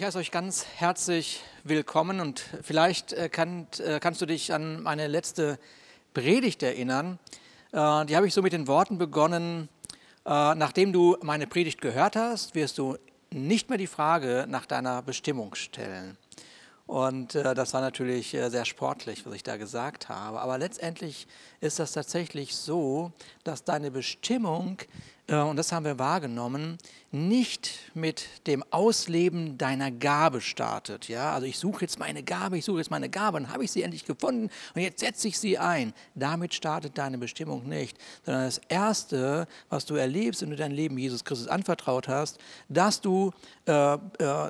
Ich heiße euch ganz herzlich willkommen und vielleicht äh, kann, äh, kannst du dich an meine letzte Predigt erinnern. Äh, die habe ich so mit den Worten begonnen, nachdem du meine Predigt gehört hast, wirst du nicht mehr die Frage nach deiner Bestimmung stellen. Und das war natürlich sehr sportlich, was ich da gesagt habe. Aber letztendlich ist das tatsächlich so, dass deine Bestimmung und das haben wir wahrgenommen, nicht mit dem Ausleben deiner Gabe startet. Ja? Also ich suche jetzt meine Gabe, ich suche jetzt meine Gabe, dann habe ich sie endlich gefunden und jetzt setze ich sie ein. Damit startet deine Bestimmung nicht, sondern das Erste, was du erlebst, wenn du dein Leben Jesus Christus anvertraut hast, dass du äh, äh,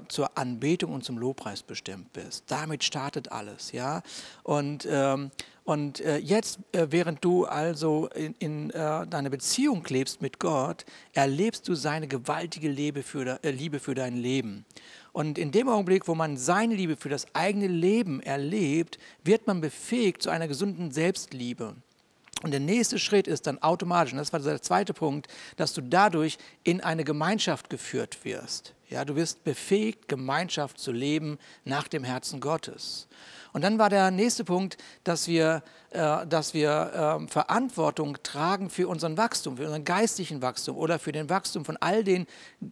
zur Anbetung und zum Lobpreis bestimmt bist. Damit startet alles. Ja? Und ähm, und äh, jetzt, äh, während du also in, in äh, deiner Beziehung lebst mit Gott, erlebst du seine gewaltige Liebe für, Liebe für dein Leben. Und in dem Augenblick, wo man seine Liebe für das eigene Leben erlebt, wird man befähigt zu einer gesunden Selbstliebe. Und der nächste Schritt ist dann automatisch, und das war der zweite Punkt, dass du dadurch in eine Gemeinschaft geführt wirst. Ja, du wirst befähigt, Gemeinschaft zu leben nach dem Herzen Gottes. Und dann war der nächste Punkt, dass wir, äh, dass wir äh, Verantwortung tragen für unseren Wachstum, für unseren geistlichen Wachstum oder für den Wachstum von all den,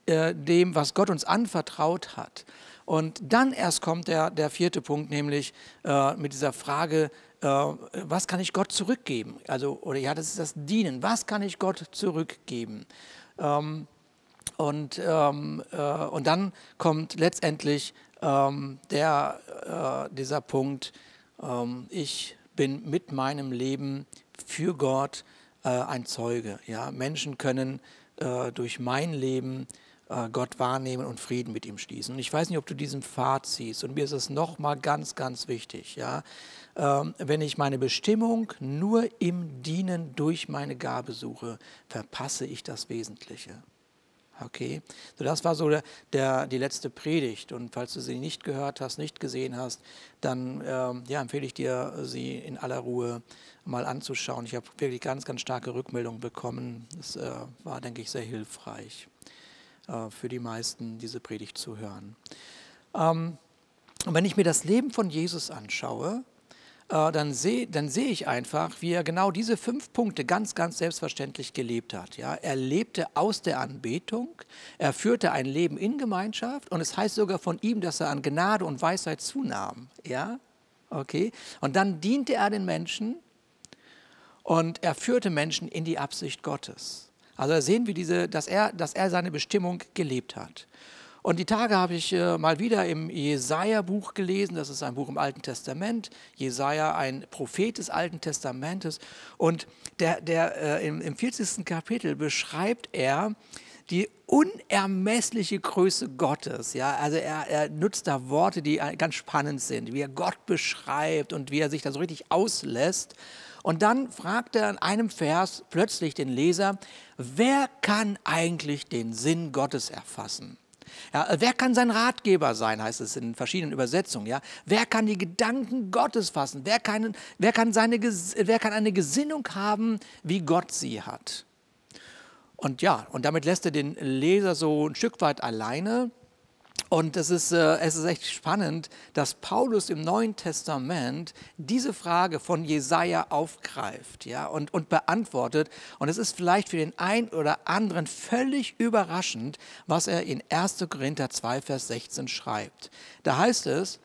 äh, dem, was Gott uns anvertraut hat. Und dann erst kommt der, der vierte Punkt, nämlich äh, mit dieser Frage, was kann ich Gott zurückgeben? Also, oder ja, das ist das Dienen. Was kann ich Gott zurückgeben? Ähm, und, ähm, äh, und dann kommt letztendlich ähm, der, äh, dieser Punkt, ähm, ich bin mit meinem Leben für Gott äh, ein Zeuge. Ja? Menschen können äh, durch mein Leben äh, Gott wahrnehmen und Frieden mit ihm schließen. Und ich weiß nicht, ob du diesen Pfad siehst. Und mir ist es nochmal ganz, ganz wichtig. Ja? Ähm, wenn ich meine Bestimmung nur im Dienen durch meine Gabe suche, verpasse ich das Wesentliche. Okay, so das war so der, der, die letzte Predigt. Und falls du sie nicht gehört hast, nicht gesehen hast, dann ähm, ja, empfehle ich dir, sie in aller Ruhe mal anzuschauen. Ich habe wirklich ganz, ganz starke Rückmeldungen bekommen. Es äh, war, denke ich, sehr hilfreich äh, für die meisten, diese Predigt zu hören. Ähm, und wenn ich mir das Leben von Jesus anschaue, äh, dann sehe dann seh ich einfach, wie er genau diese fünf Punkte ganz, ganz selbstverständlich gelebt hat. Ja? Er lebte aus der Anbetung, er führte ein Leben in Gemeinschaft und es heißt sogar von ihm, dass er an Gnade und Weisheit zunahm. Ja? Okay? Und dann diente er den Menschen und er führte Menschen in die Absicht Gottes. Also sehen wir diese, dass er, dass er seine Bestimmung gelebt hat. Und die Tage habe ich äh, mal wieder im Jesaja-Buch gelesen. Das ist ein Buch im Alten Testament. Jesaja, ein Prophet des Alten Testamentes. Und der, der, äh, im, im 40. Kapitel beschreibt er die unermessliche Größe Gottes. Ja? Also er, er nutzt da Worte, die ganz spannend sind, wie er Gott beschreibt und wie er sich da so richtig auslässt. Und dann fragt er in einem Vers plötzlich den Leser, wer kann eigentlich den Sinn Gottes erfassen? Ja, wer kann sein Ratgeber sein, heißt es in verschiedenen Übersetzungen. Ja? Wer kann die Gedanken Gottes fassen? Wer kann, wer, kann seine, wer kann eine Gesinnung haben, wie Gott sie hat? Und ja, und damit lässt er den Leser so ein Stück weit alleine. Und es ist, äh, es ist echt spannend, dass Paulus im Neuen Testament diese Frage von Jesaja aufgreift ja, und, und beantwortet. Und es ist vielleicht für den einen oder anderen völlig überraschend, was er in 1. Korinther 2, Vers 16 schreibt. Da heißt es,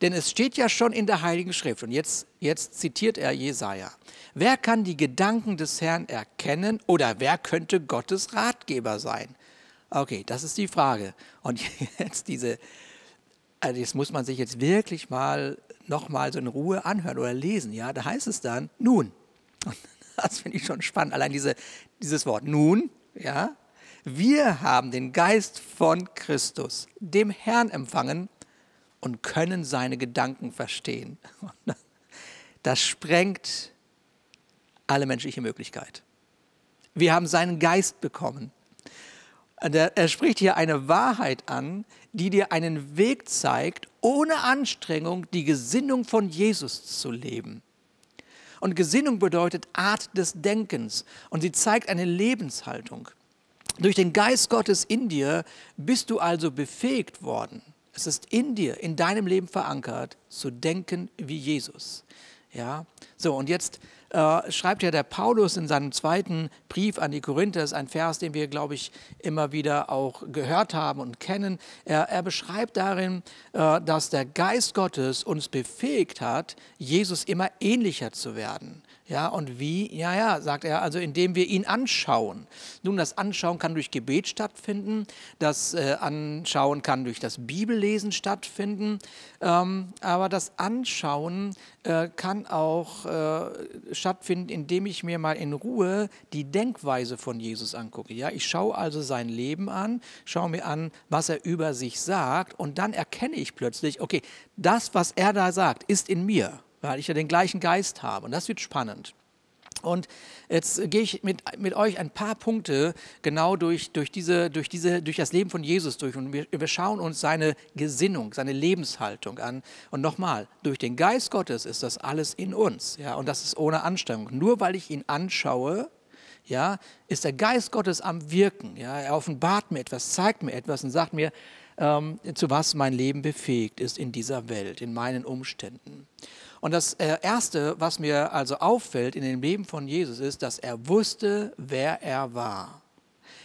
denn es steht ja schon in der Heiligen Schrift, und jetzt, jetzt zitiert er Jesaja: Wer kann die Gedanken des Herrn erkennen oder wer könnte Gottes Ratgeber sein? Okay, das ist die Frage. Und jetzt diese, also das muss man sich jetzt wirklich mal nochmal so in Ruhe anhören oder lesen. Ja, da heißt es dann, nun. Und das finde ich schon spannend. Allein diese, dieses Wort, nun, ja. Wir haben den Geist von Christus, dem Herrn empfangen und können seine Gedanken verstehen. Das sprengt alle menschliche Möglichkeit. Wir haben seinen Geist bekommen. Er spricht hier eine Wahrheit an, die dir einen Weg zeigt, ohne Anstrengung die Gesinnung von Jesus zu leben. Und Gesinnung bedeutet Art des Denkens und sie zeigt eine Lebenshaltung. Durch den Geist Gottes in dir bist du also befähigt worden. Es ist in dir, in deinem Leben verankert, zu denken wie Jesus. Ja, so und jetzt äh, schreibt ja der Paulus in seinem zweiten Brief an die Korinther, ist ein Vers, den wir, glaube ich, immer wieder auch gehört haben und kennen. Er, er beschreibt darin, äh, dass der Geist Gottes uns befähigt hat, Jesus immer ähnlicher zu werden. Ja, und wie? Ja, ja, sagt er, also indem wir ihn anschauen. Nun, das Anschauen kann durch Gebet stattfinden, das äh, Anschauen kann durch das Bibellesen stattfinden, ähm, aber das Anschauen äh, kann auch äh, stattfinden, indem ich mir mal in Ruhe die Denkweise von Jesus angucke. Ja, ich schaue also sein Leben an, schaue mir an, was er über sich sagt und dann erkenne ich plötzlich, okay, das, was er da sagt, ist in mir weil ich ja den gleichen Geist habe. Und das wird spannend. Und jetzt gehe ich mit, mit euch ein paar Punkte genau durch, durch, diese, durch, diese, durch das Leben von Jesus durch und wir, wir schauen uns seine Gesinnung, seine Lebenshaltung an. Und nochmal, durch den Geist Gottes ist das alles in uns. Ja, und das ist ohne Anstrengung. Nur weil ich ihn anschaue, ja, ist der Geist Gottes am Wirken. Ja, er offenbart mir etwas, zeigt mir etwas und sagt mir, ähm, zu was mein Leben befähigt ist in dieser Welt, in meinen Umständen. Und das äh, Erste, was mir also auffällt in dem Leben von Jesus, ist, dass er wusste, wer er war.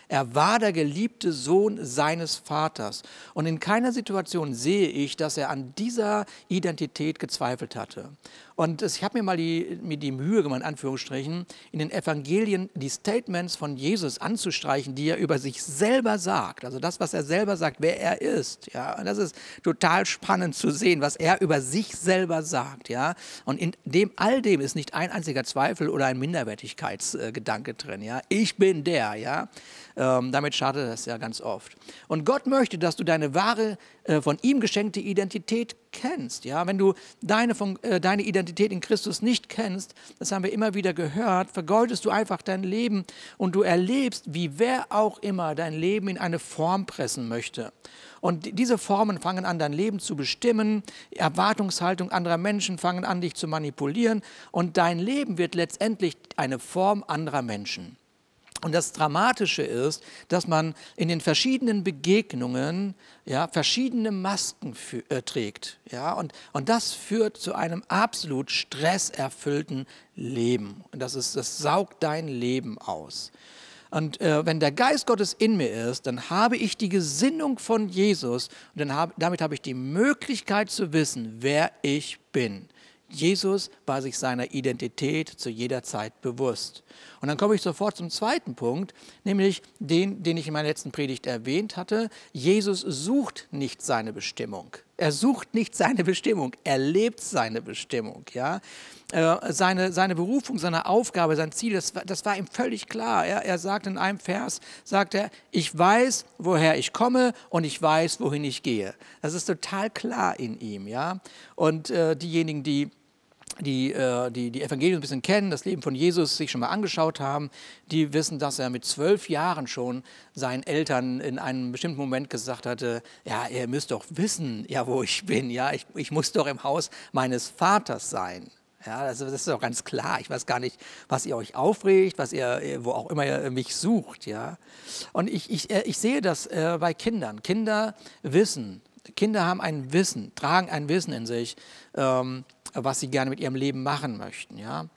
Er war der geliebte Sohn seines Vaters. Und in keiner Situation sehe ich, dass er an dieser Identität gezweifelt hatte. Und ich habe mir mal die, mir die Mühe gemacht, in Anführungsstrichen, in den Evangelien die Statements von Jesus anzustreichen, die er über sich selber sagt. Also das, was er selber sagt, wer er ist. Ja, und das ist total spannend zu sehen, was er über sich selber sagt. Ja, und in dem all dem ist nicht ein einziger Zweifel oder ein Minderwertigkeitsgedanke drin. Ja, ich bin der. Ja, ähm, damit schadet das ja ganz oft. Und Gott möchte, dass du deine wahre, äh, von ihm geschenkte Identität kennst. Ja? Wenn du deine, von, äh, deine Identität in Christus nicht kennst, das haben wir immer wieder gehört, vergeudest du einfach dein Leben und du erlebst, wie wer auch immer dein Leben in eine Form pressen möchte. Und diese Formen fangen an, dein Leben zu bestimmen. Erwartungshaltung anderer Menschen fangen an, dich zu manipulieren. Und dein Leben wird letztendlich eine Form anderer Menschen. Und das Dramatische ist, dass man in den verschiedenen Begegnungen ja, verschiedene Masken für, äh, trägt. Ja, und, und das führt zu einem absolut stresserfüllten Leben. Und das, ist, das saugt dein Leben aus. Und äh, wenn der Geist Gottes in mir ist, dann habe ich die Gesinnung von Jesus und dann hab, damit habe ich die Möglichkeit zu wissen, wer ich bin. Jesus war sich seiner Identität zu jeder Zeit bewusst. Und dann komme ich sofort zum zweiten Punkt, nämlich den, den ich in meiner letzten Predigt erwähnt hatte. Jesus sucht nicht seine Bestimmung. Er sucht nicht seine Bestimmung, er lebt seine Bestimmung. Ja? Äh, seine, seine Berufung, seine Aufgabe, sein Ziel, das, das war ihm völlig klar. Er, er sagt in einem Vers, sagt er, ich weiß, woher ich komme und ich weiß, wohin ich gehe. Das ist total klar in ihm. Ja? Und äh, diejenigen, die die, äh, die die Evangelien ein bisschen kennen, das Leben von Jesus sich schon mal angeschaut haben, die wissen, dass er mit zwölf Jahren schon seinen Eltern in einem bestimmten Moment gesagt hatte, ja, ihr müsst doch wissen, ja, wo ich bin, ja, ich, ich muss doch im Haus meines Vaters sein. Ja, das, das ist doch ganz klar. Ich weiß gar nicht, was ihr euch aufregt, was ihr, wo auch immer ihr mich sucht, ja. Und ich, ich, äh, ich sehe das äh, bei Kindern. Kinder wissen, Kinder haben ein Wissen, tragen ein Wissen in sich. Ähm, was sie gerne mit ihrem Leben machen möchten. Ja?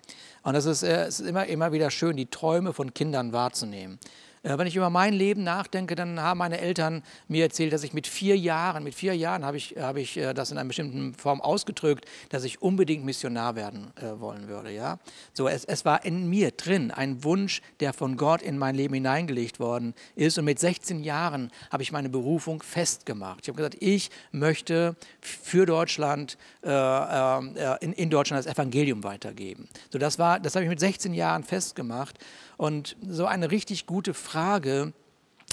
Und das ist, äh, es ist immer, immer wieder schön, die Träume von Kindern wahrzunehmen. Äh, wenn ich über mein Leben nachdenke, dann haben meine Eltern mir erzählt, dass ich mit vier Jahren, mit vier Jahren habe ich, habe ich äh, das in einer bestimmten Form ausgedrückt, dass ich unbedingt Missionar werden äh, wollen würde. Ja? So, es, es war in mir drin ein Wunsch, der von Gott in mein Leben hineingelegt worden ist. Und mit 16 Jahren habe ich meine Berufung festgemacht. Ich habe gesagt, ich möchte für Deutschland, äh, äh, in, in Deutschland das Evangelium weitergeben. So, das war, das habe ich mit 16 Jahren festgemacht. Und so eine richtig gute Frage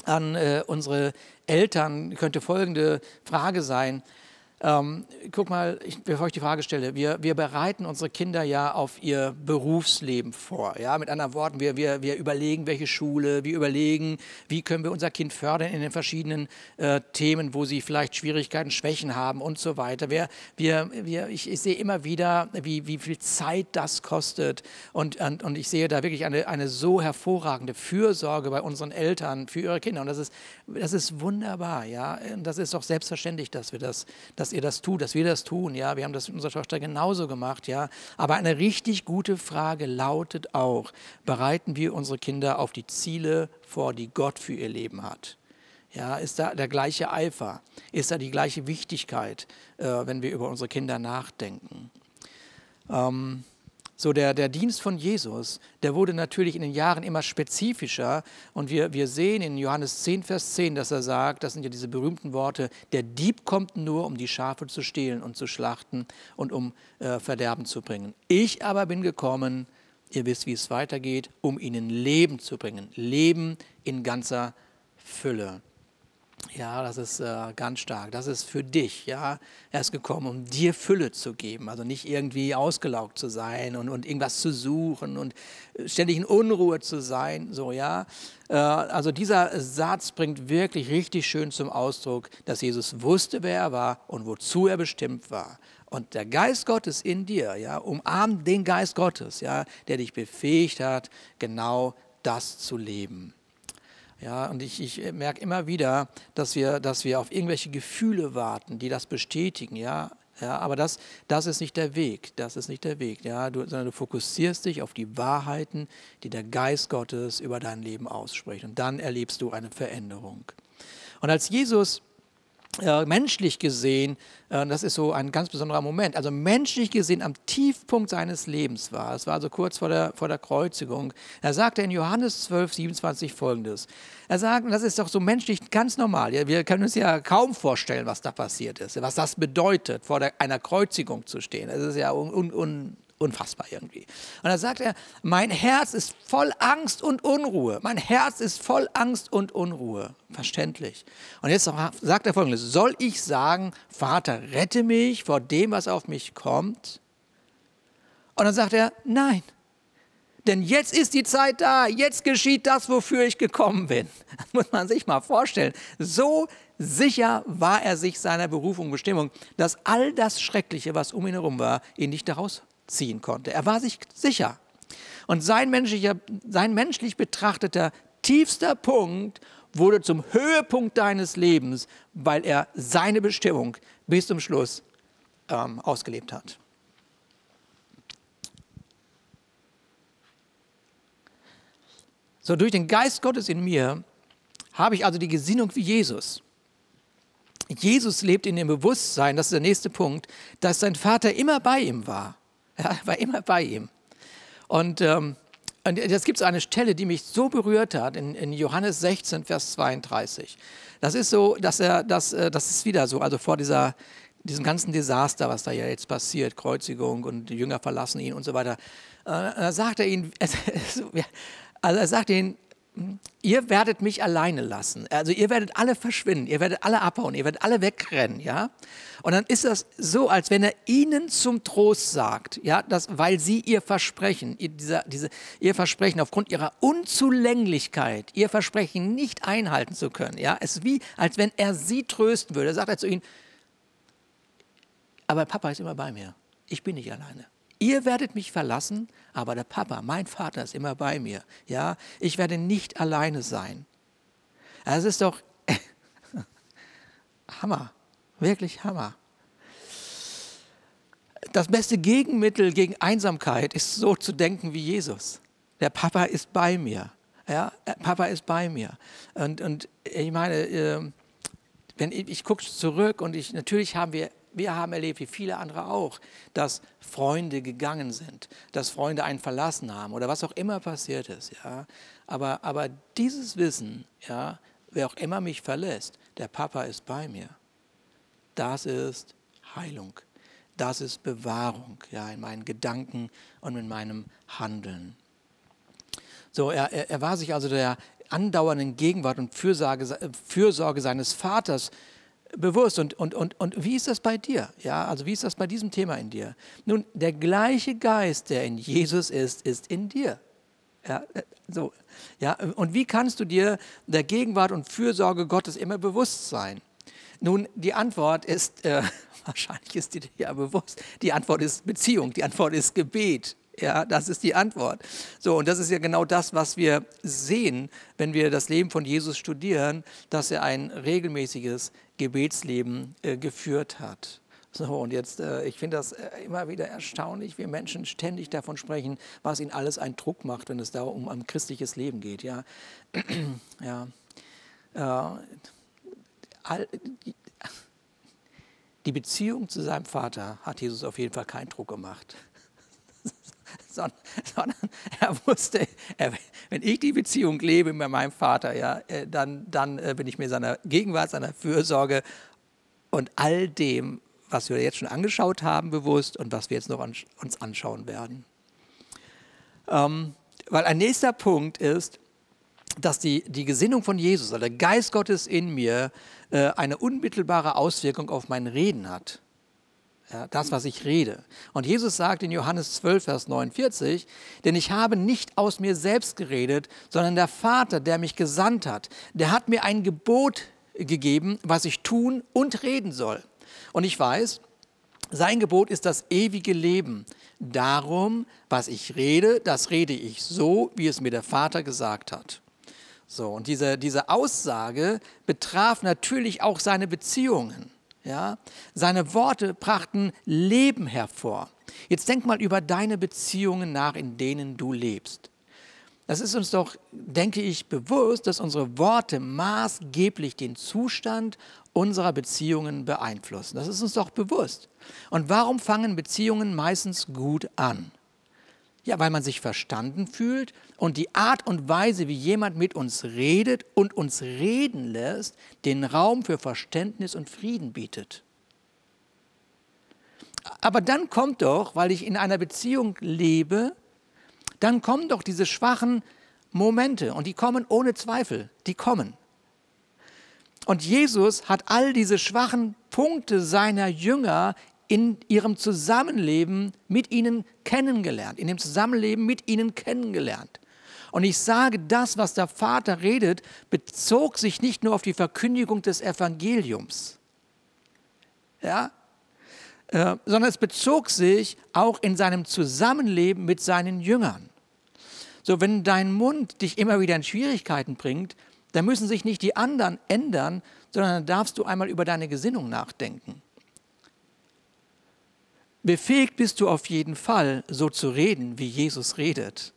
an äh, unsere Eltern könnte folgende Frage sein. Ähm, guck mal, ich, bevor ich die Frage stelle, wir, wir bereiten unsere Kinder ja auf ihr Berufsleben vor. Ja? Mit anderen Worten, wir, wir, wir überlegen, welche Schule, wir überlegen, wie können wir unser Kind fördern in den verschiedenen äh, Themen, wo sie vielleicht Schwierigkeiten, Schwächen haben und so weiter. Wir, wir, wir, ich, ich sehe immer wieder, wie, wie viel Zeit das kostet und, und, und ich sehe da wirklich eine, eine so hervorragende Fürsorge bei unseren Eltern für ihre Kinder und das ist, das ist wunderbar. Ja? Und das ist doch selbstverständlich, dass wir das, dass ihr das tut, dass wir das tun. Ja, wir haben das mit unserer Tochter genauso gemacht. Ja, aber eine richtig gute Frage lautet auch: Bereiten wir unsere Kinder auf die Ziele vor, die Gott für ihr Leben hat? Ja, ist da der gleiche Eifer? Ist da die gleiche Wichtigkeit, äh, wenn wir über unsere Kinder nachdenken? Ähm, so der, der Dienst von Jesus, der wurde natürlich in den Jahren immer spezifischer. Und wir, wir sehen in Johannes 10, Vers 10, dass er sagt, das sind ja diese berühmten Worte, der Dieb kommt nur, um die Schafe zu stehlen und zu schlachten und um äh, Verderben zu bringen. Ich aber bin gekommen, ihr wisst, wie es weitergeht, um ihnen Leben zu bringen. Leben in ganzer Fülle. Ja, das ist äh, ganz stark. Das ist für dich. Ja, er ist gekommen, um dir Fülle zu geben. Also nicht irgendwie ausgelaugt zu sein und, und irgendwas zu suchen und äh, ständig in Unruhe zu sein. So ja. Äh, also dieser Satz bringt wirklich richtig schön zum Ausdruck, dass Jesus wusste, wer er war und wozu er bestimmt war. Und der Geist Gottes in dir, ja, umarmt den Geist Gottes, ja, der dich befähigt hat, genau das zu leben. Ja, und ich, ich merke immer wieder, dass wir, dass wir auf irgendwelche Gefühle warten, die das bestätigen. Ja, ja, aber das, das ist nicht der Weg. Das ist nicht der Weg. Ja, du, sondern du fokussierst dich auf die Wahrheiten, die der Geist Gottes über dein Leben ausspricht. Und dann erlebst du eine Veränderung. Und als Jesus äh, menschlich gesehen, äh, das ist so ein ganz besonderer Moment, also menschlich gesehen am Tiefpunkt seines Lebens war, es war also kurz vor der, vor der Kreuzigung, er sagte in Johannes 12, 27 folgendes, er sagt, das ist doch so menschlich ganz normal, wir können uns ja kaum vorstellen, was da passiert ist, was das bedeutet, vor der, einer Kreuzigung zu stehen, das ist ja un, un unfassbar irgendwie. Und dann sagt er, mein Herz ist voll Angst und Unruhe. Mein Herz ist voll Angst und Unruhe. Verständlich. Und jetzt sagt er folgendes, soll ich sagen, Vater, rette mich vor dem, was auf mich kommt? Und dann sagt er, nein. Denn jetzt ist die Zeit da, jetzt geschieht das, wofür ich gekommen bin. Das muss man sich mal vorstellen. So sicher war er sich seiner Berufung und Bestimmung, dass all das Schreckliche, was um ihn herum war, ihn nicht daraus ziehen konnte. Er war sich sicher. Und sein, menschlicher, sein menschlich betrachteter tiefster Punkt wurde zum Höhepunkt deines Lebens, weil er seine Bestimmung bis zum Schluss ähm, ausgelebt hat. So, durch den Geist Gottes in mir habe ich also die Gesinnung wie Jesus. Jesus lebt in dem Bewusstsein, das ist der nächste Punkt, dass sein Vater immer bei ihm war. Er war immer bei ihm. Und, ähm, und jetzt gibt es eine Stelle, die mich so berührt hat, in, in, Johannes 16, Vers 32. Das ist so, dass er, das, äh, das ist wieder so, also vor dieser, diesem ganzen Desaster, was da ja jetzt passiert, Kreuzigung und die Jünger verlassen ihn und so weiter. Äh, da sagt er ihnen, also er sagt ihnen, ihr werdet mich alleine lassen. Also ihr werdet alle verschwinden, ihr werdet alle abhauen, ihr werdet alle wegrennen, ja? Und dann ist das so, als wenn er ihnen zum Trost sagt, ja, dass, weil sie ihr Versprechen, ihr, dieser, diese, ihr Versprechen aufgrund ihrer Unzulänglichkeit, ihr Versprechen nicht einhalten zu können, ja? Es ist wie, als wenn er sie trösten würde. Sagt er zu ihnen, aber Papa ist immer bei mir. Ich bin nicht alleine. Ihr werdet mich verlassen, aber der Papa, mein Vater ist immer bei mir. Ja, ich werde nicht alleine sein. Es ist doch Hammer, wirklich Hammer. Das beste Gegenmittel gegen Einsamkeit ist so zu denken wie Jesus. Der Papa ist bei mir. Ja, Papa ist bei mir. Und, und ich meine, ähm, wenn ich, ich gucke zurück und ich, natürlich haben wir wir haben erlebt, wie viele andere auch, dass Freunde gegangen sind, dass Freunde einen verlassen haben oder was auch immer passiert ist. Ja. Aber, aber dieses Wissen, ja, wer auch immer mich verlässt, der Papa ist bei mir. Das ist Heilung. Das ist Bewahrung ja, in meinen Gedanken und in meinem Handeln. So, er, er, war sich also der andauernden Gegenwart und Fürsorge, Fürsorge seines Vaters bewusst. Und, und, und, und wie ist das bei dir? Ja, also wie ist das bei diesem Thema in dir? Nun, der gleiche Geist, der in Jesus ist, ist in dir. Ja, äh, so. Ja, und wie kannst du dir der Gegenwart und Fürsorge Gottes immer bewusst sein? Nun, die Antwort ist, äh, wahrscheinlich ist dir ja bewusst, die Antwort ist Beziehung, die Antwort ist Gebet. Ja, das ist die Antwort. So, und das ist ja genau das, was wir sehen, wenn wir das Leben von Jesus studieren, dass er ein regelmäßiges Gebetsleben äh, geführt hat. So, und jetzt, äh, ich finde das äh, immer wieder erstaunlich, wie Menschen ständig davon sprechen, was ihnen alles einen Druck macht, wenn es da um ein christliches Leben geht. Ja, ja. Äh, all, die, die Beziehung zu seinem Vater hat Jesus auf jeden Fall keinen Druck gemacht sondern, sondern er wusste, er, wenn ich die Beziehung lebe mit meinem Vater, ja, äh, dann, dann äh, bin ich mir seiner Gegenwart, seiner Fürsorge und all dem, was wir jetzt schon angeschaut haben, bewusst und was wir jetzt noch an, uns anschauen werden. Ähm, weil ein nächster Punkt ist, dass die, die Gesinnung von Jesus, also der Geist Gottes in mir, äh, eine unmittelbare Auswirkung auf mein Reden hat ja, das, was ich rede. Und Jesus sagt in Johannes 12, Vers 49, denn ich habe nicht aus mir selbst geredet, sondern der Vater, der mich gesandt hat, der hat mir ein Gebot gegeben, was ich tun und reden soll. Und ich weiß, sein Gebot ist das ewige Leben. Darum, was ich rede, das rede ich so, wie es mir der Vater gesagt hat. So, und diese, diese Aussage betraf natürlich auch seine Beziehungen. Ja? Seine Worte brachten Leben hervor. Jetzt denk mal über deine Beziehungen nach, in denen du lebst. Das ist uns doch, denke ich, bewusst, dass unsere Worte maßgeblich den Zustand unserer Beziehungen beeinflussen. Das ist uns doch bewusst. Und warum fangen Beziehungen meistens gut an? Ja, weil man sich verstanden fühlt und die Art und Weise, wie jemand mit uns redet und uns reden lässt, den Raum für Verständnis und Frieden bietet. Aber dann kommt doch, weil ich in einer Beziehung lebe, dann kommen doch diese schwachen Momente und die kommen ohne Zweifel, die kommen. Und Jesus hat all diese schwachen Punkte seiner Jünger in ihrem Zusammenleben mit ihnen kennengelernt, in dem Zusammenleben mit ihnen kennengelernt. Und ich sage, das, was der Vater redet, bezog sich nicht nur auf die Verkündigung des Evangeliums, ja, äh, sondern es bezog sich auch in seinem Zusammenleben mit seinen Jüngern. So, wenn dein Mund dich immer wieder in Schwierigkeiten bringt, dann müssen sich nicht die anderen ändern, sondern dann darfst du einmal über deine Gesinnung nachdenken. Befähigt bist du auf jeden Fall, so zu reden, wie Jesus redet.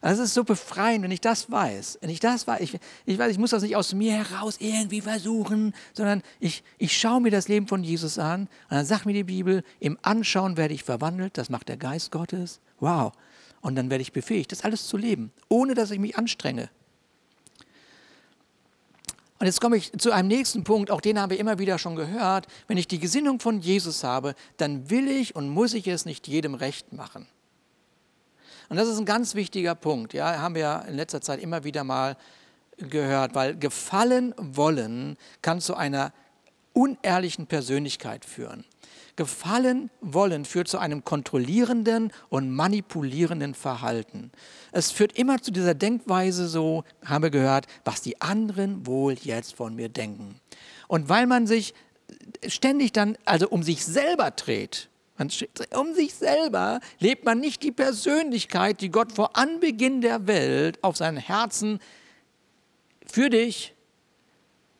Das ist so befreiend, wenn ich das weiß. Wenn ich das weiß, ich, ich weiß, ich muss das nicht aus mir heraus irgendwie versuchen, sondern ich, ich schaue mir das Leben von Jesus an und dann sagt mir die Bibel, im Anschauen werde ich verwandelt, das macht der Geist Gottes. Wow. Und dann werde ich befähigt, das alles zu leben, ohne dass ich mich anstrenge. Und jetzt komme ich zu einem nächsten Punkt, auch den haben wir immer wieder schon gehört. Wenn ich die Gesinnung von Jesus habe, dann will ich und muss ich es nicht jedem recht machen. Und das ist ein ganz wichtiger Punkt, ja, haben wir in letzter Zeit immer wieder mal gehört, weil gefallen wollen kann zu einer unehrlichen Persönlichkeit führen. Gefallen wollen führt zu einem kontrollierenden und manipulierenden Verhalten. Es führt immer zu dieser Denkweise so, haben wir gehört, was die anderen wohl jetzt von mir denken. Und weil man sich ständig dann also um sich selber dreht, um sich selber lebt man nicht die Persönlichkeit, die Gott vor Anbeginn der Welt auf seinem Herzen für dich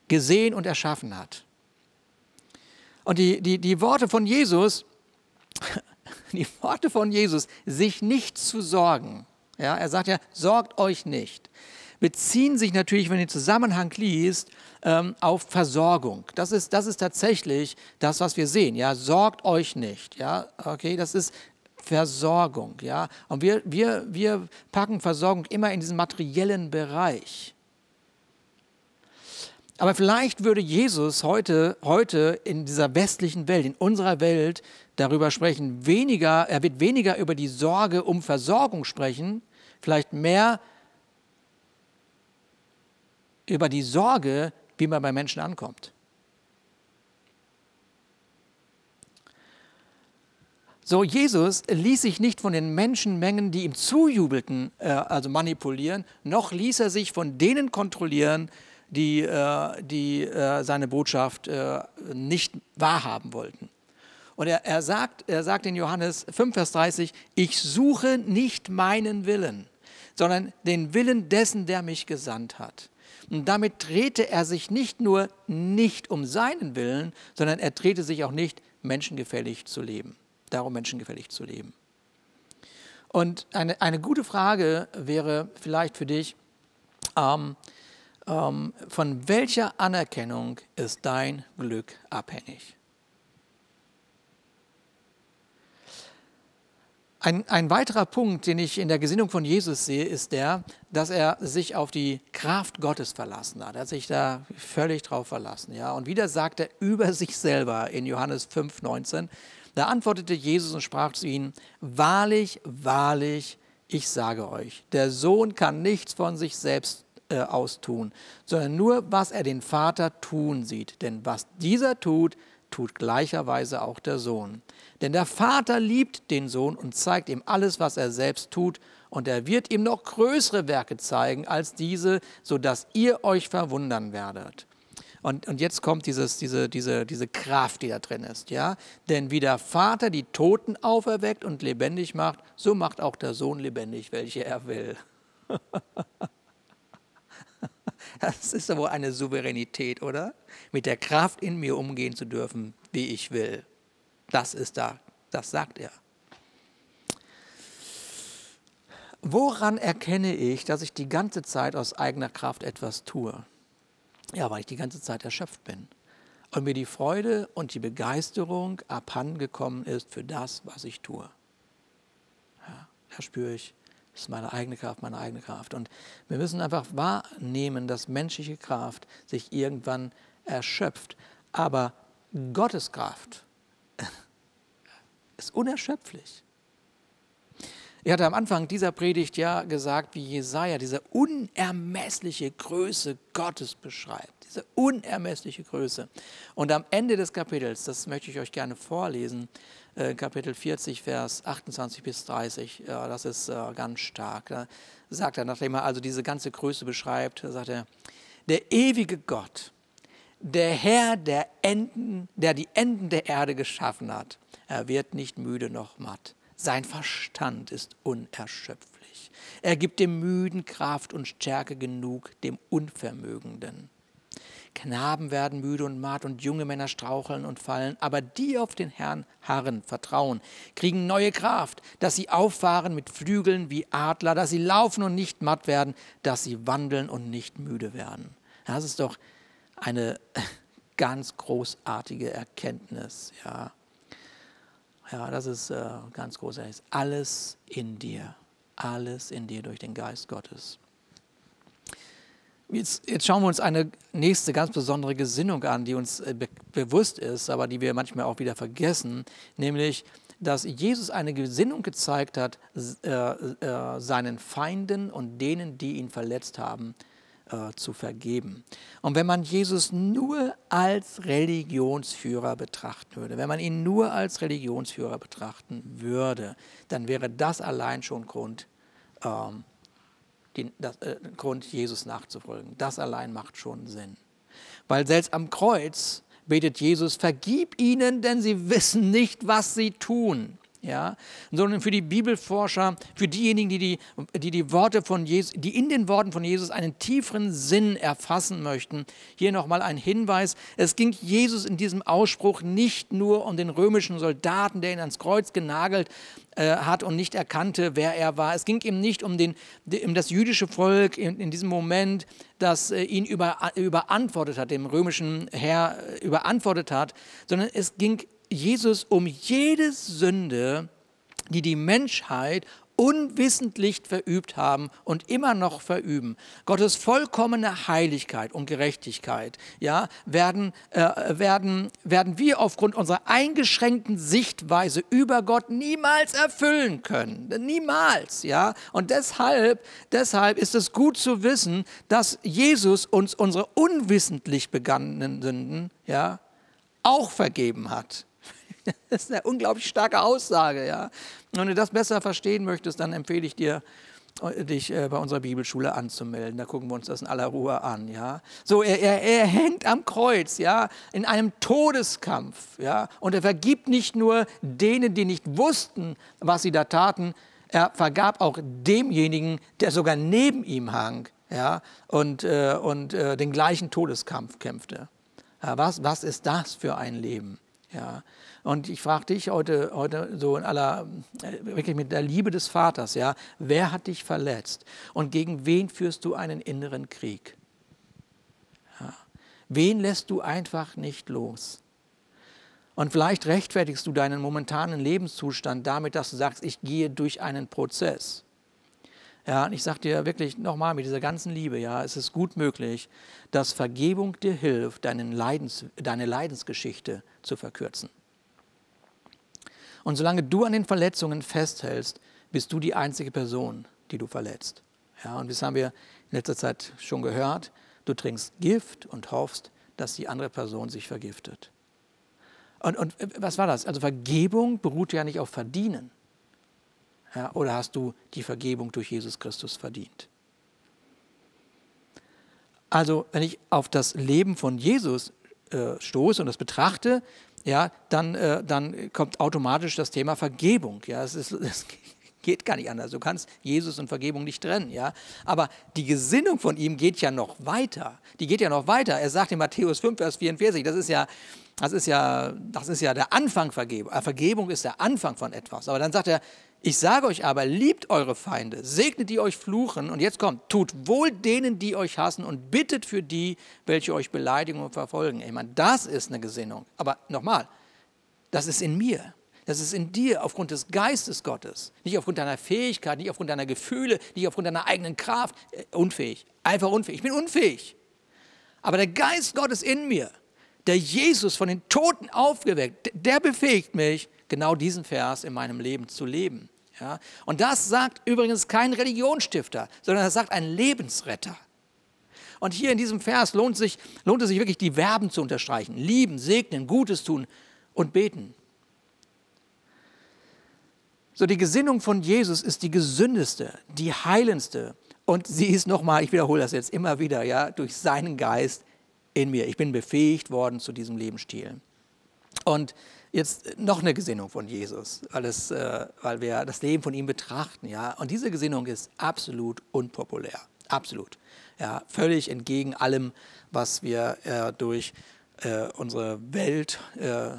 gesehen und erschaffen hat. Und die, die, die Worte von Jesus, die Worte von Jesus, sich nicht zu sorgen, ja, er sagt ja, sorgt euch nicht, beziehen sich natürlich, wenn ihr den Zusammenhang liest, ähm, auf Versorgung. Das ist, das ist tatsächlich das, was wir sehen. Ja, sorgt euch nicht. Ja, okay, das ist Versorgung. Ja, und wir, wir, wir packen Versorgung immer in diesen materiellen Bereich. Aber vielleicht würde Jesus heute, heute in dieser westlichen Welt, in unserer Welt darüber sprechen, weniger, er wird weniger über die Sorge um Versorgung sprechen, vielleicht mehr über die Sorge, wie man bei Menschen ankommt. So, Jesus ließ sich nicht von den Menschenmengen, die ihm zujubelten, äh, also manipulieren, noch ließ er sich von denen kontrollieren, die, äh, die äh, seine Botschaft äh, nicht wahrhaben wollten. Und er, er, sagt, er sagt in Johannes 5, Vers 30, ich suche nicht meinen Willen, sondern den Willen dessen, der mich gesandt hat. Und damit drehte er sich nicht nur nicht um seinen Willen, sondern er drehte sich auch nicht, menschengefällig zu leben darum, menschengefällig zu leben. Und eine, eine gute Frage wäre vielleicht für dich, ähm, von welcher Anerkennung ist dein Glück abhängig? Ein, ein, weiterer Punkt, den ich in der Gesinnung von Jesus sehe, ist der, dass er sich auf die Kraft Gottes verlassen hat. Er hat sich da völlig drauf verlassen. Ja? Und wieder sagt er über sich selber in Johannes 5, 19, da antwortete Jesus und sprach zu ihnen, wahrlich, wahrlich, ich sage euch, der Sohn kann nichts von sich selbst äh, aus tun, sondern nur, was er den Vater tun sieht. Denn was dieser tut, tut gleicherweise auch der Sohn. Denn der Vater liebt den Sohn und zeigt ihm alles, was er selbst tut, und er wird ihm noch größere Werke zeigen als diese, sodass ihr euch verwundern werdet. Und, und jetzt kommt dieses, diese, diese, diese Kraft, die da drin ist. Ja? Denn wie der Vater die Toten auferweckt und lebendig macht, so macht auch der Sohn lebendig, welche er will. Das ist aber eine Souveränität, oder? Mit der Kraft in mir umgehen zu dürfen, wie ich will. Das ist da, das sagt er. Woran erkenne ich, dass ich die ganze Zeit aus eigener Kraft etwas tue? Ja, weil ich die ganze Zeit erschöpft bin und mir die Freude und die Begeisterung abhandengekommen ist für das, was ich tue. Ja, da spüre ich, das ist meine eigene Kraft, meine eigene Kraft. Und wir müssen einfach wahrnehmen, dass menschliche Kraft sich irgendwann erschöpft. Aber Gottes Kraft ist unerschöpflich. Ich hatte am Anfang dieser Predigt ja gesagt, wie Jesaja diese unermessliche Größe Gottes beschreibt. Diese unermessliche Größe. Und am Ende des Kapitels, das möchte ich euch gerne vorlesen, Kapitel 40, Vers 28 bis 30, ja, das ist äh, ganz stark. Da sagt er, nachdem er also diese ganze Größe beschreibt, sagt er, der ewige Gott, der Herr der Enden, der die Enden der Erde geschaffen hat, er wird nicht müde noch matt. Sein Verstand ist unerschöpflich. Er gibt dem Müden Kraft und Stärke genug, dem Unvermögenden. Knaben werden müde und matt und junge Männer straucheln und fallen, aber die auf den Herrn harren, vertrauen, kriegen neue Kraft, dass sie auffahren mit Flügeln wie Adler, dass sie laufen und nicht matt werden, dass sie wandeln und nicht müde werden. Das ist doch eine ganz großartige Erkenntnis, ja. Ja, das ist äh, ganz großartig. Alles in dir. Alles in dir durch den Geist Gottes. Jetzt, jetzt, schauen wir uns eine nächste ganz besondere Gesinnung an, die uns äh, be bewusst ist, aber die wir manchmal auch wieder vergessen, nämlich, dass Jesus eine Gesinnung gezeigt hat, äh, äh, seinen Feinden und denen, die ihn verletzt haben, äh, zu vergeben. Und wenn man Jesus nur als Religionsführer betrachten würde, wenn man ihn nur als Religionsführer betrachten würde, dann wäre das allein schon Grund, ähm, die, das, äh, Grund, Jesus nachzufolgen. Das allein macht schon Sinn. Weil selbst am Kreuz betet Jesus, vergib ihnen, denn sie wissen nicht, was sie tun ja, sondern für die Bibelforscher, für diejenigen, die die, die die Worte von Jesus, die in den Worten von Jesus einen tieferen Sinn erfassen möchten. Hier nochmal ein Hinweis. Es ging Jesus in diesem Ausspruch nicht nur um den römischen Soldaten, der ihn ans Kreuz genagelt äh, hat und nicht erkannte, wer er war. Es ging ihm nicht um, den, um das jüdische Volk in, in diesem Moment, das äh, ihn über, überantwortet hat, dem römischen Herr äh, überantwortet hat, sondern es ging Jesus um jede Sünde, die die Menschheit unwissentlich verübt haben und immer noch verüben. Gottes vollkommene Heiligkeit und Gerechtigkeit ja, werden, äh, werden, werden wir aufgrund unserer eingeschränkten Sichtweise über Gott niemals erfüllen können. Niemals. Ja? Und deshalb, deshalb ist es gut zu wissen, dass Jesus uns unsere unwissentlich begangenen Sünden ja, auch vergeben hat. Das ist eine unglaublich starke Aussage. Ja? Wenn du das besser verstehen möchtest, dann empfehle ich dir, dich äh, bei unserer Bibelschule anzumelden. Da gucken wir uns das in aller Ruhe an. Ja? So, er, er, er hängt am Kreuz, ja, in einem Todeskampf. Ja? Und er vergibt nicht nur denen, die nicht wussten, was sie da taten, er vergab auch demjenigen, der sogar neben ihm hang ja, und, äh, und äh, den gleichen Todeskampf kämpfte. Ja, was, was ist das für ein Leben? Ja. Und ich frage dich heute, heute so in aller, äh, wirklich mit der Liebe des Vaters, ja, wer hat dich verletzt und gegen wen führst du einen inneren Krieg? Ja. Wen lässt du einfach nicht los? Und vielleicht rechtfertigst du deinen momentanen Lebenszustand damit, dass du sagst, ich gehe durch einen Prozess. Ja, und ich sage dir wirklich nochmal mit dieser ganzen Liebe, ja, es ist gut möglich, dass Vergebung dir hilft, deinen Leidens, deine Leidensgeschichte zu verkürzen. Und solange du an den Verletzungen festhältst, bist du die einzige Person, die du verletzt. Ja, und das haben wir in letzter Zeit schon gehört. Du trinkst Gift und hoffst, dass die andere Person sich vergiftet. Und, und was war das? Also Vergebung beruht ja nicht auf Verdienen. Ja, oder hast du die Vergebung durch Jesus Christus verdient? Also, wenn ich auf das Leben von Jesus äh, stoße und das betrachte, ja, dann, äh, dann kommt automatisch das Thema Vergebung. Ja, es, ist, es geht gar nicht anders. Du kannst Jesus und Vergebung nicht trennen. Ja? Aber die Gesinnung von ihm geht ja noch weiter. Die geht ja noch weiter. Er sagt in Matthäus 5, Vers 44, das ist ja, das ist ja, das ist ja der Anfang Vergebung. Äh, Vergebung ist der Anfang von etwas. Aber dann sagt er, ich sage euch aber, liebt eure Feinde, segnet die euch fluchen und jetzt kommt, tut wohl denen, die euch hassen und bittet für die, welche euch beleidigen und verfolgen. Ich meine, das ist eine Gesinnung. Aber nochmal, das ist in mir. Das ist in dir aufgrund des Geistes Gottes. Nicht aufgrund deiner Fähigkeit, nicht aufgrund deiner Gefühle, nicht aufgrund deiner eigenen Kraft. Äh, unfähig. Einfach unfähig. Ich bin unfähig. Aber der Geist Gottes in mir, der Jesus von den Toten aufgeweckt, der befähigt mich, genau diesen Vers in meinem Leben zu leben. Ja? Und das sagt übrigens kein Religionsstifter, sondern das sagt ein Lebensretter. Und hier in diesem Vers lohnt, sich, lohnt es sich wirklich, die Verben zu unterstreichen. Lieben, segnen, Gutes tun und beten. So, die Gesinnung von Jesus ist die gesündeste, die heilendste. Und sie ist nochmal, ich wiederhole das jetzt immer wieder, ja, durch seinen Geist in mir. Ich bin befähigt worden zu diesem Lebensstil. Und jetzt noch eine Gesinnung von Jesus, weil, es, äh, weil wir das Leben von ihm betrachten. Ja? Und diese Gesinnung ist absolut unpopulär. Absolut. Ja, völlig entgegen allem, was wir äh, durch äh, unsere Welt äh,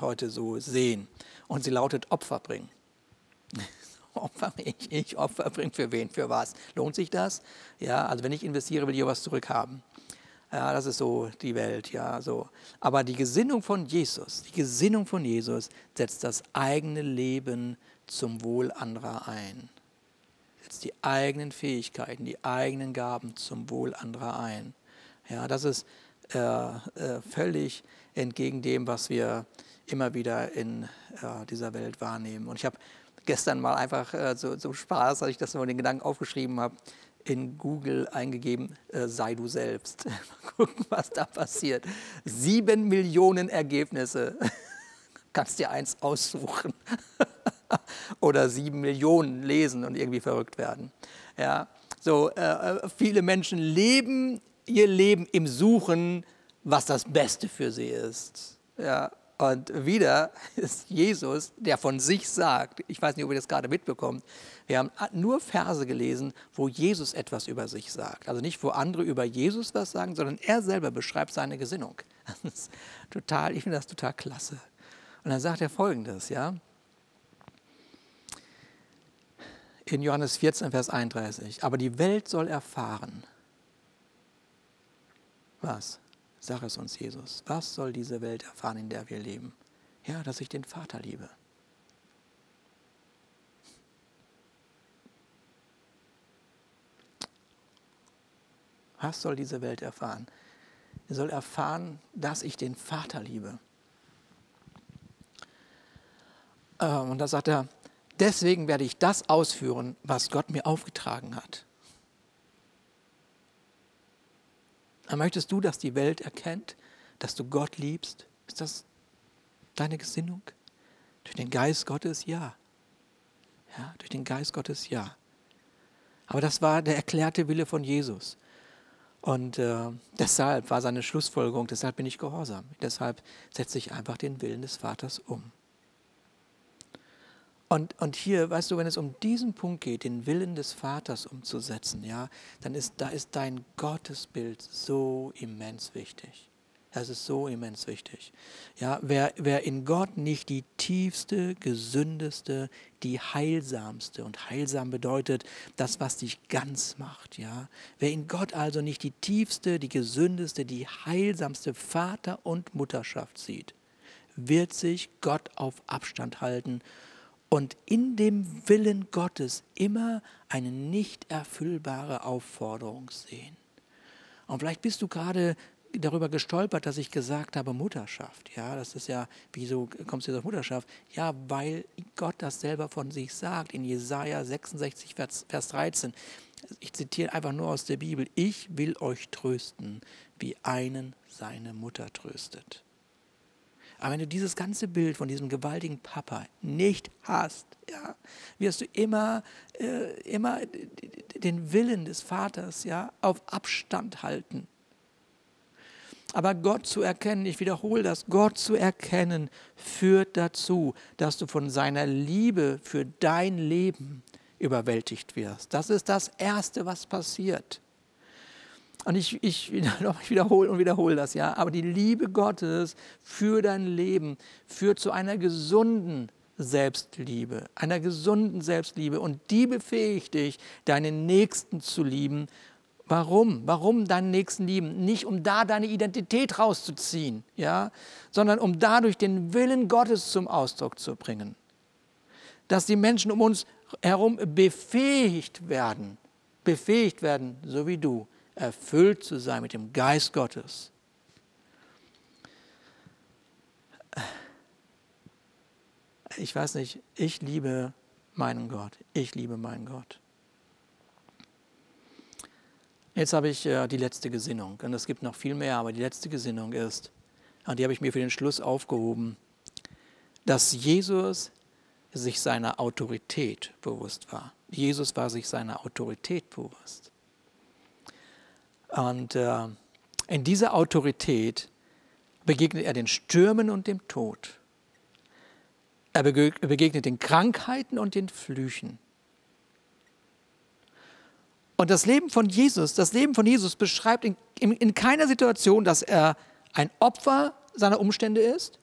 heute so sehen. Und sie lautet Opfer bringen. Opfer, ich, ich Opfer bringen für wen, für was? Lohnt sich das? Ja, also wenn ich investiere, will ich auch was zurückhaben. Ja, das ist so die Welt, ja, so. Aber die Gesinnung von Jesus, die Gesinnung von Jesus setzt das eigene Leben zum Wohl anderer ein. Setzt die eigenen Fähigkeiten, die eigenen Gaben zum Wohl anderer ein. Ja, das ist äh, äh, völlig entgegen dem, was wir immer wieder in äh, dieser Welt wahrnehmen. Und ich habe gestern mal einfach äh, so, so Spaß, als ich das so den Gedanken aufgeschrieben habe, in Google eingegeben, äh, sei du selbst. Mal gucken, was da passiert. Sieben Millionen Ergebnisse. Kannst dir eins aussuchen. Oder sieben Millionen lesen und irgendwie verrückt werden. Ja, so, äh, äh, viele Menschen leben ihr Leben im Suchen, was das Beste für sie ist. Ja, und wieder ist Jesus, der von sich sagt, ich weiß nicht, ob ihr das gerade mitbekommt, wir haben nur Verse gelesen, wo Jesus etwas über sich sagt. Also nicht, wo andere über Jesus was sagen, sondern er selber beschreibt seine Gesinnung. Das ist total, ich finde das total klasse. Und dann sagt er folgendes, ja. In Johannes 14, Vers 31. Aber die Welt soll erfahren. Was? Sag es uns, Jesus. Was soll diese Welt erfahren, in der wir leben? Ja, dass ich den Vater liebe. Was soll diese Welt erfahren? Sie soll erfahren, dass ich den Vater liebe. Ähm, und da sagt er, deswegen werde ich das ausführen, was Gott mir aufgetragen hat. Möchtest du, dass die Welt erkennt, dass du Gott liebst? Ist das, deine Gesinnung? Durch den Geist Gottes, ja. Ja, durch den Geist Gottes, ja. Aber das war der erklärte Wille von Jesus. Und äh, deshalb war seine Schlussfolgerung, deshalb bin ich gehorsam. Deshalb setze ich einfach den Willen des Vaters um. Und, und hier, weißt du, wenn es um diesen Punkt geht, den Willen des Vaters umzusetzen, ja, dann ist, da ist dein Gottesbild so immens wichtig. Das ist so immens wichtig. Ja, wer, wer in Gott nicht die tiefste, gesündeste, die heilsamste und heilsam bedeutet das, was dich ganz macht. Ja, wer in Gott also nicht die tiefste, die gesündeste, die heilsamste Vater- und Mutterschaft sieht, wird sich Gott auf Abstand halten und in dem Willen Gottes immer eine nicht erfüllbare Aufforderung sehen. Und vielleicht bist du gerade darüber gestolpert, dass ich gesagt habe Mutterschaft. Ja, das ist ja, wieso kommst du jetzt auf Mutterschaft? Ja, weil Gott das selber von sich sagt in Jesaja 66, Vers, Vers 13. Ich zitiere einfach nur aus der Bibel. Ich will euch trösten, wie einen seine Mutter tröstet. Aber wenn du dieses ganze Bild von diesem gewaltigen Papa nicht hast, ja, wirst du immer, äh, immer den Willen des Vaters ja, auf Abstand halten. Aber Gott zu erkennen, ich wiederhole das, Gott zu erkennen, führt dazu, dass du von seiner Liebe für dein Leben überwältigt wirst. Das ist das Erste, was passiert. Und ich, ich, ich wiederhole und wiederhole das, ja. Aber die Liebe Gottes für dein Leben führt zu einer gesunden Selbstliebe, einer gesunden Selbstliebe. Und die befähigt dich, deinen Nächsten zu lieben Warum? Warum deinen Nächsten lieben? Nicht um da deine Identität rauszuziehen, ja, sondern um dadurch den Willen Gottes zum Ausdruck zu bringen. Dass die Menschen um uns herum befähigt werden, befähigt werden, so wie du, erfüllt zu sein mit dem Geist Gottes. Ich weiß nicht, ich liebe meinen Gott. Ich liebe meinen Gott. Jetzt habe ich äh, die letzte Gesinnung und es gibt noch viel mehr, aber die letzte Gesinnung ist, und die habe ich mir für den Schluss aufgehoben, dass Jesus sich seiner Autorität bewusst war. Jesus war sich seiner Autorität bewusst. Und äh, in dieser Autorität begegnet er den Stürmen und dem Tod. Er begegnet den Krankheiten und den Flüchen. Und das Leben von Jesus, das Leben von Jesus beschreibt in, in, in keiner Situation, dass er ein Opfer seiner Umstände ist.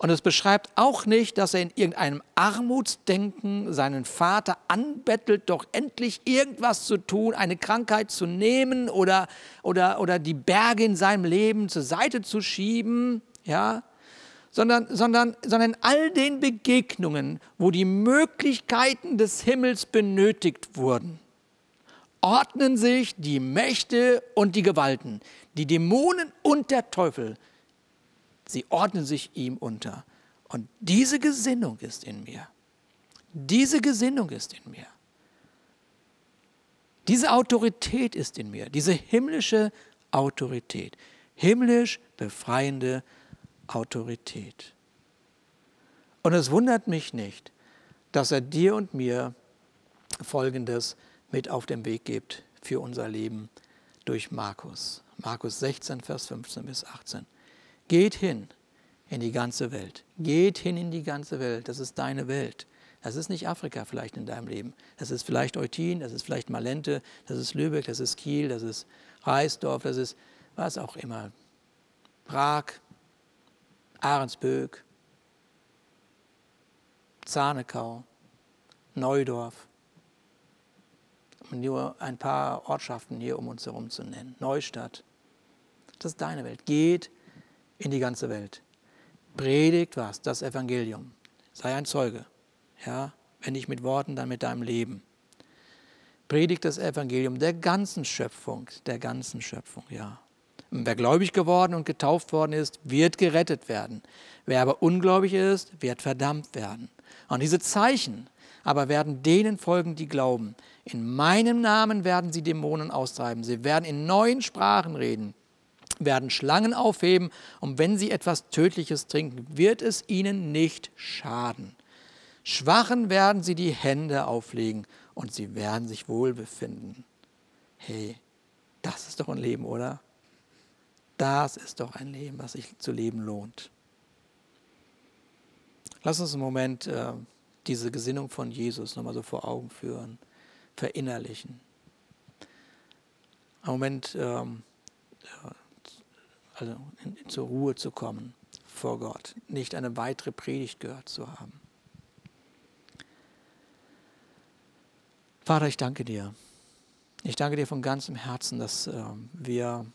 Und es beschreibt auch nicht, dass er in irgendeinem Armutsdenken seinen Vater anbettelt, doch endlich irgendwas zu tun, eine Krankheit zu nehmen oder, oder, oder die Berge in seinem Leben zur Seite zu schieben, ja, sondern, sondern, sondern in all den Begegnungen, wo die Möglichkeiten des Himmels benötigt wurden, ordnen sich die Mächte und die Gewalten, die Dämonen und der Teufel, sie ordnen sich ihm unter. Und diese Gesinnung ist in mir. Diese Gesinnung ist in mir. Diese Autorität ist in mir, diese himmlische Autorität, himmlisch befreiende Autorität. Und es wundert mich nicht, dass er dir und mir Folgendes mit auf den Weg gibt für unser Leben durch Markus. Markus 16, Vers 15 bis 18. Geht hin in die ganze Welt. Geht hin in die ganze Welt. Das ist deine Welt. Das ist nicht Afrika vielleicht in deinem Leben. Das ist vielleicht Eutin, das ist vielleicht Malente, das ist Lübeck, das ist Kiel, das ist Reisdorf, das ist was auch immer. Prag, Ahrensböck, Zahnekau, Neudorf um nur ein paar Ortschaften hier um uns herum zu nennen. Neustadt. Das ist deine Welt. Geht in die ganze Welt. Predigt was? Das Evangelium. Sei ein Zeuge. Ja, wenn nicht mit Worten, dann mit deinem Leben. Predigt das Evangelium der ganzen Schöpfung, der ganzen Schöpfung, ja. Und wer gläubig geworden und getauft worden ist, wird gerettet werden. Wer aber ungläubig ist, wird verdammt werden. Und diese Zeichen aber werden denen folgen, die glauben. In meinem Namen werden sie Dämonen austreiben. Sie werden in neuen Sprachen reden. Werden Schlangen aufheben und wenn sie etwas Tödliches trinken, wird es ihnen nicht schaden. Schwachen werden sie die Hände auflegen und sie werden sich wohl befinden. Hey, das ist doch ein Leben, oder? Das ist doch ein Leben, was sich zu leben lohnt. Lass uns einen Moment äh, diese Gesinnung von Jesus nochmal so vor Augen führen, verinnerlichen. Einen Moment ähm, also in, zur Ruhe zu kommen vor Gott, nicht eine weitere Predigt gehört zu haben. Vater, ich danke dir. Ich danke dir von ganzem Herzen, dass äh, wir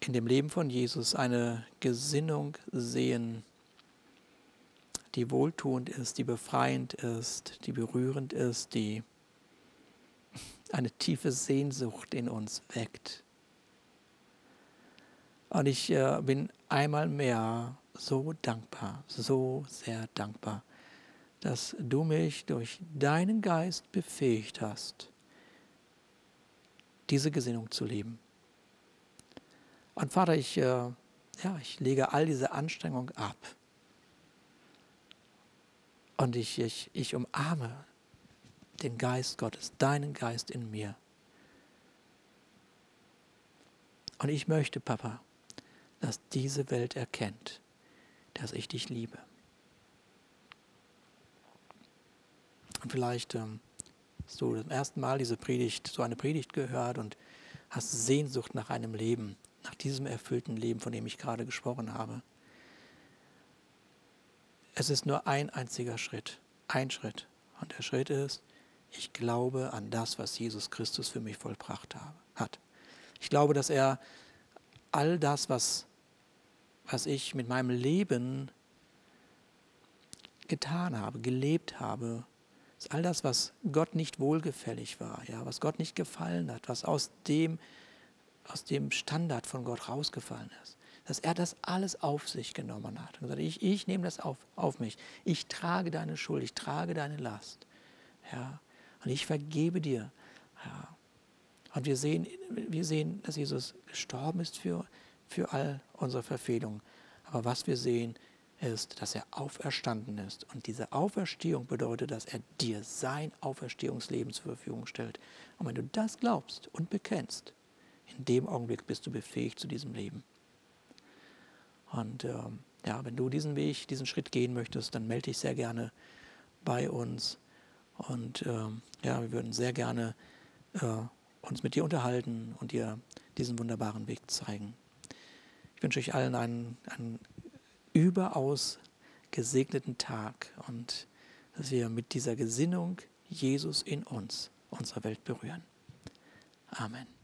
in dem Leben von Jesus eine Gesinnung sehen, die wohltuend ist, die befreiend ist, die berührend ist, die eine tiefe Sehnsucht in uns weckt. Und ich äh, bin einmal mehr so dankbar, so sehr dankbar, dass du mich durch deinen Geist befähigt hast, diese Gesinnung zu leben. Und Vater, ich, äh, ja, ich lege all diese Anstrengung ab. Und ich, ich, ich umarme den Geist Gottes, deinen Geist in mir. Und ich möchte, Papa, dass diese Welt erkennt, dass ich dich liebe. Und vielleicht ähm, hast du zum ersten Mal diese Predigt, so eine Predigt gehört und hast Sehnsucht nach einem Leben, nach diesem erfüllten Leben, von dem ich gerade gesprochen habe. Es ist nur ein einziger Schritt, ein Schritt. Und der Schritt ist, ich glaube an das, was Jesus Christus für mich vollbracht hat. Ich glaube, dass er all das, was, was ich mit meinem Leben getan habe, gelebt habe, ist all das, was Gott nicht wohlgefällig war, ja, was Gott nicht gefallen hat, was aus dem, aus dem Standard von Gott rausgefallen ist, dass er das alles auf sich genommen hat. Und gesagt, ich, ich nehme das auf, auf mich. Ich trage deine Schuld, ich trage deine Last. Ja, und ich vergebe dir. Ja. Und wir sehen, wir sehen, dass Jesus gestorben ist für, für all unsere Verfehlungen. Aber was wir sehen, ist, dass er auferstanden ist. Und diese Auferstehung bedeutet, dass er dir sein Auferstehungsleben zur Verfügung stellt. Und wenn du das glaubst und bekennst, in dem Augenblick bist du befähigt zu diesem Leben. Und ähm, ja, wenn du diesen Weg, diesen Schritt gehen möchtest, dann melde dich sehr gerne bei uns. Und ähm, ja, wir würden sehr gerne äh, uns mit dir unterhalten und dir diesen wunderbaren Weg zeigen. Ich wünsche euch allen einen, einen überaus gesegneten Tag und dass wir mit dieser Gesinnung Jesus in uns unsere Welt berühren. Amen.